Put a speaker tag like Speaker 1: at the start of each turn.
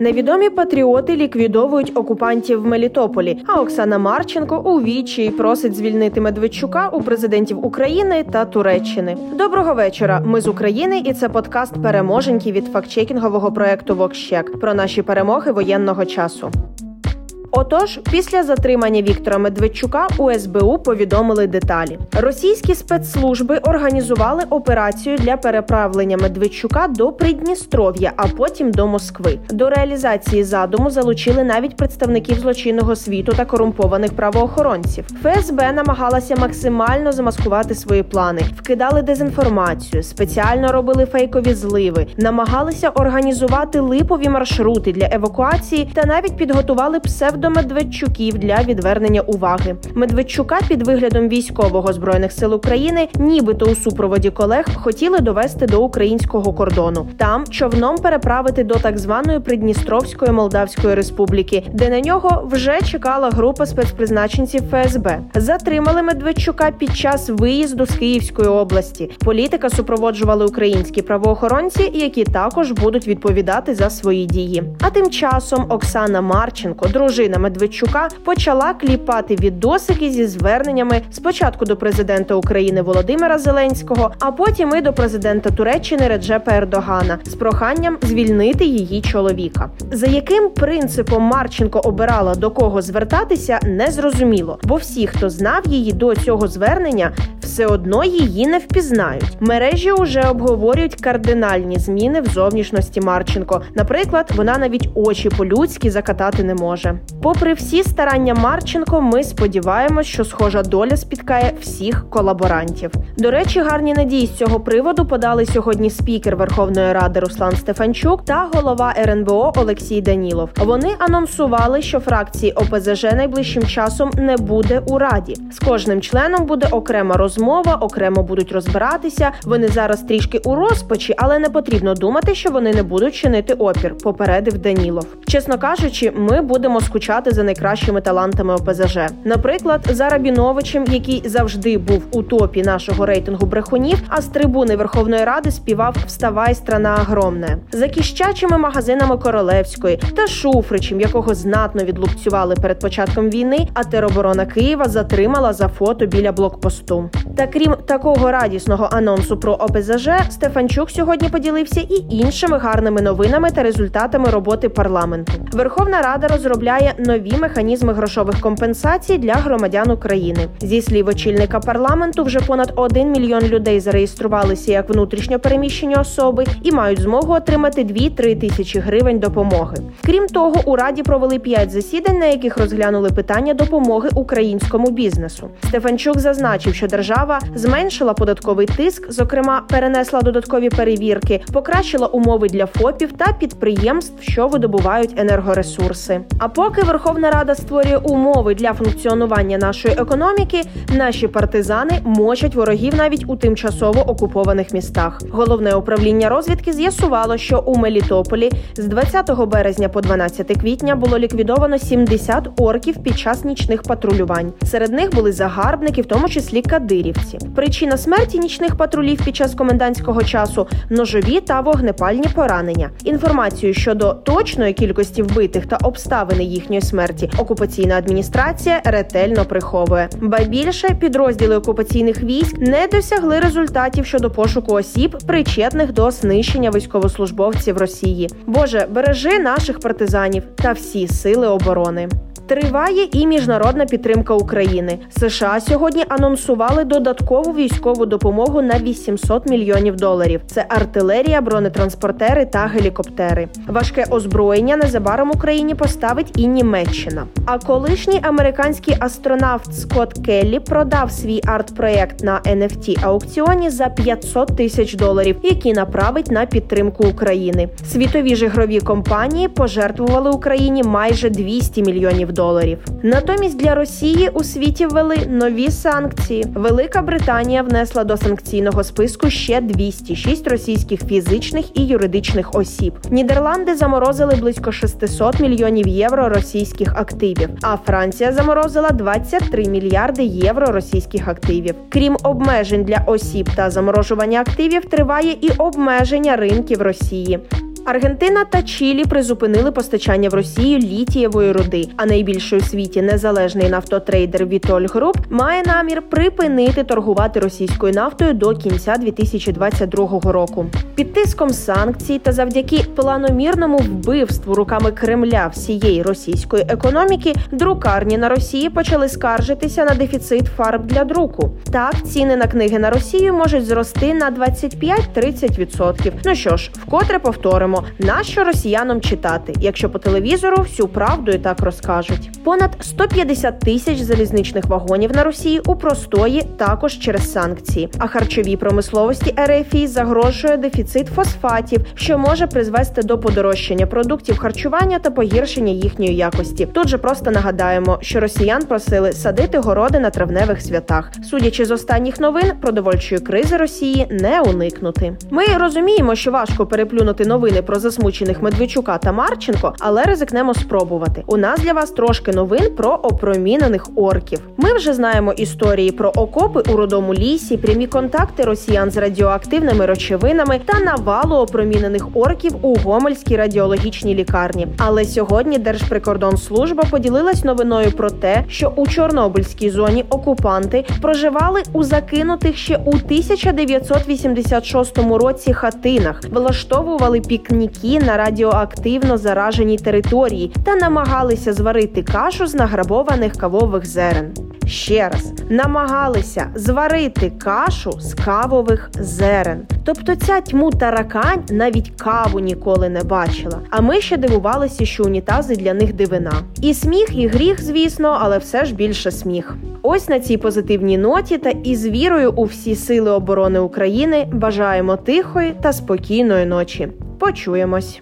Speaker 1: Невідомі патріоти ліквідовують окупантів в Мелітополі. А Оксана Марченко у вічі просить звільнити Медведчука у президентів України та Туреччини. Доброго вечора. Ми з України, і це подкаст переможеньки від фактчекінгового проекту Вокщек про наші перемоги воєнного часу. Отож, після затримання Віктора Медведчука у СБУ повідомили деталі. Російські спецслужби організували операцію для переправлення Медведчука до Придністров'я, а потім до Москви. До реалізації задуму залучили навіть представників злочинного світу та корумпованих правоохоронців. ФСБ намагалася максимально замаскувати свої плани, вкидали дезінформацію, спеціально робили фейкові зливи, намагалися організувати липові маршрути для евакуації та навіть підготували псевдо до Медведчуків для відвернення уваги. Медведчука під виглядом військового збройних сил України, нібито у супроводі колег, хотіли довести до українського кордону. Там човном переправити до так званої Придністровської Молдавської Республіки, де на нього вже чекала група спецпризначенців ФСБ. Затримали Медведчука під час виїзду з Київської області. Політика супроводжували українські правоохоронці, які також будуть відповідати за свої дії. А тим часом Оксана Марченко, дружина дружина Медведчука почала кліпати відосики зі зверненнями спочатку до президента України Володимира Зеленського, а потім і до президента Туреччини Реджепа Ердогана з проханням звільнити її чоловіка. За яким принципом Марченко обирала до кого звертатися, не зрозуміло, бо всі, хто знав її до цього звернення, все одно її не впізнають. Мережі вже обговорюють кардинальні зміни в зовнішності Марченко. Наприклад, вона навіть очі по-людськи закатати не може. Попри всі старання Марченко, ми сподіваємось, що схожа доля спіткає всіх колаборантів. До речі, гарні надії з цього приводу подали сьогодні спікер Верховної Ради Руслан Стефанчук та голова РНБО Олексій Данілов. Вони анонсували, що фракції ОПЗЖ найближчим часом не буде у раді. З кожним членом буде окрема розмова, окремо будуть розбиратися. Вони зараз трішки у розпачі, але не потрібно думати, що вони не будуть чинити опір. Попередив Данілов. Чесно кажучи, ми будемо скучати за найкращими талантами ОПЗЖ. Наприклад, за Рабіновичем, який завжди був у топі нашого рейтингу брехунів, а з трибуни Верховної Ради співав Вставай, страна огромне за кіщачими магазинами Королевської та Шуфричем, якого знатно відлупцювали перед початком війни. А тероборона Києва затримала за фото біля блокпосту. Та крім такого радісного анонсу про ОПЗЖ, Стефанчук сьогодні поділився і іншими гарними новинами та результатами роботи парламенту. Верховна Рада розробляє нові механізми грошових компенсацій для громадян України. Зі слів очільника парламенту, вже понад 1 мільйон людей зареєструвалися як внутрішньо переміщені особи і мають змогу отримати 2-3 тисячі гривень допомоги. Крім того, у раді провели 5 засідань, на яких розглянули питання допомоги українському бізнесу. Стефанчук зазначив, що держава зменшила податковий тиск, зокрема, перенесла додаткові перевірки, покращила умови для ФОПів та підприємств, що видобувають енергоресурси. А поки Верховна Рада створює умови для функціонування нашої економіки, наші партизани мочать ворогів навіть у тимчасово окупованих містах. Головне управління розвідки з'ясувало, що у Мелітополі з 20 березня по 12 квітня було ліквідовано 70 орків під час нічних патрулювань. Серед них були загарбники, в тому числі кадирівці. Причина смерті нічних патрулів під час комендантського часу ножові та вогнепальні поранення. Інформацію щодо точної кількості вбитих та обставини їхньої смерті окупаційна адміністрація ретельно приховує. Ба більше підрозділи окупаційних військ не досягли результатів щодо пошуку осіб, причетних до знищення військовослужбовців Росії. Боже, бережи наших партизанів та всі сили оборони. Триває і міжнародна підтримка України. США сьогодні анонсували додаткову військову допомогу на 800 мільйонів доларів. Це артилерія, бронетранспортери та гелікоптери. Важке озброєння незабаром Україні поставить і Німеччина. А колишній американський астронавт Скотт Келлі продав свій арт-проєкт на NFT аукціоні за 500 тисяч доларів, які направить на підтримку України. Світові ж компанії пожертвували Україні майже 200 мільйонів доларів. Натомість для Росії у світі ввели нові санкції. Велика Британія внесла до санкційного списку ще 206 російських фізичних і юридичних осіб. Нідерланди заморозили близько 600 мільйонів євро російських активів. А Франція заморозила 23 мільярди євро російських активів. Крім обмежень для осіб та заморожування активів, триває і обмеження ринків Росії. Аргентина та Чилі призупинили постачання в Росію літієвої руди. А найбільший у світі незалежний нафтотрейдер Вітоль Груп має намір припинити торгувати російською нафтою до кінця 2022 року. Під тиском санкцій та завдяки планомірному вбивству руками Кремля всієї російської економіки друкарні на Росії почали скаржитися на дефіцит фарб для друку. Так, ціни на книги на Росію можуть зрости на 25-30%. Ну що ж, вкотре повторимо, нащо росіянам читати, якщо по телевізору всю правду і так розкажуть. Понад 150 тисяч залізничних вагонів на Росії у простої також через санкції. А харчовій промисловості РФІ загрожує дефіцит фосфатів, що може призвести до подорожчання продуктів харчування та погіршення їхньої якості. Тут же просто нагадаємо, що росіян просили садити городи на травневих святах. Судячи з останніх новин, продовольчої кризи Росії не уникнути. Ми розуміємо, що важко переплюнути новини про засмучених Медведчука та Марченко, але ризикнемо спробувати. У нас для вас трошки новин про опромінених орків. Ми вже знаємо історії про окопи у родому лісі, прямі контакти росіян з радіоактивними речовинами та навалу опромінених орків у Гомельській радіологічній лікарні. Але сьогодні Держприкордонслужба поділилась новиною про те, що у Чорнобильській зоні окупанти проживали у закинутих ще у 1986 році хатинах, влаштовували пікніки на радіоактивно зараженій території та намагалися зварити кашу з награбованих кавових зерен. Ще раз намагалися зварити кашу з кавових зерен. Тобто ця тьму таракань навіть каву ніколи не бачила. А ми ще дивувалися, що унітази для них дивина. І сміх, і гріх, звісно, але все ж більше сміх. Ось на цій позитивній ноті та із вірою у всі сили оборони України бажаємо тихої та спокійної ночі. Почуємось.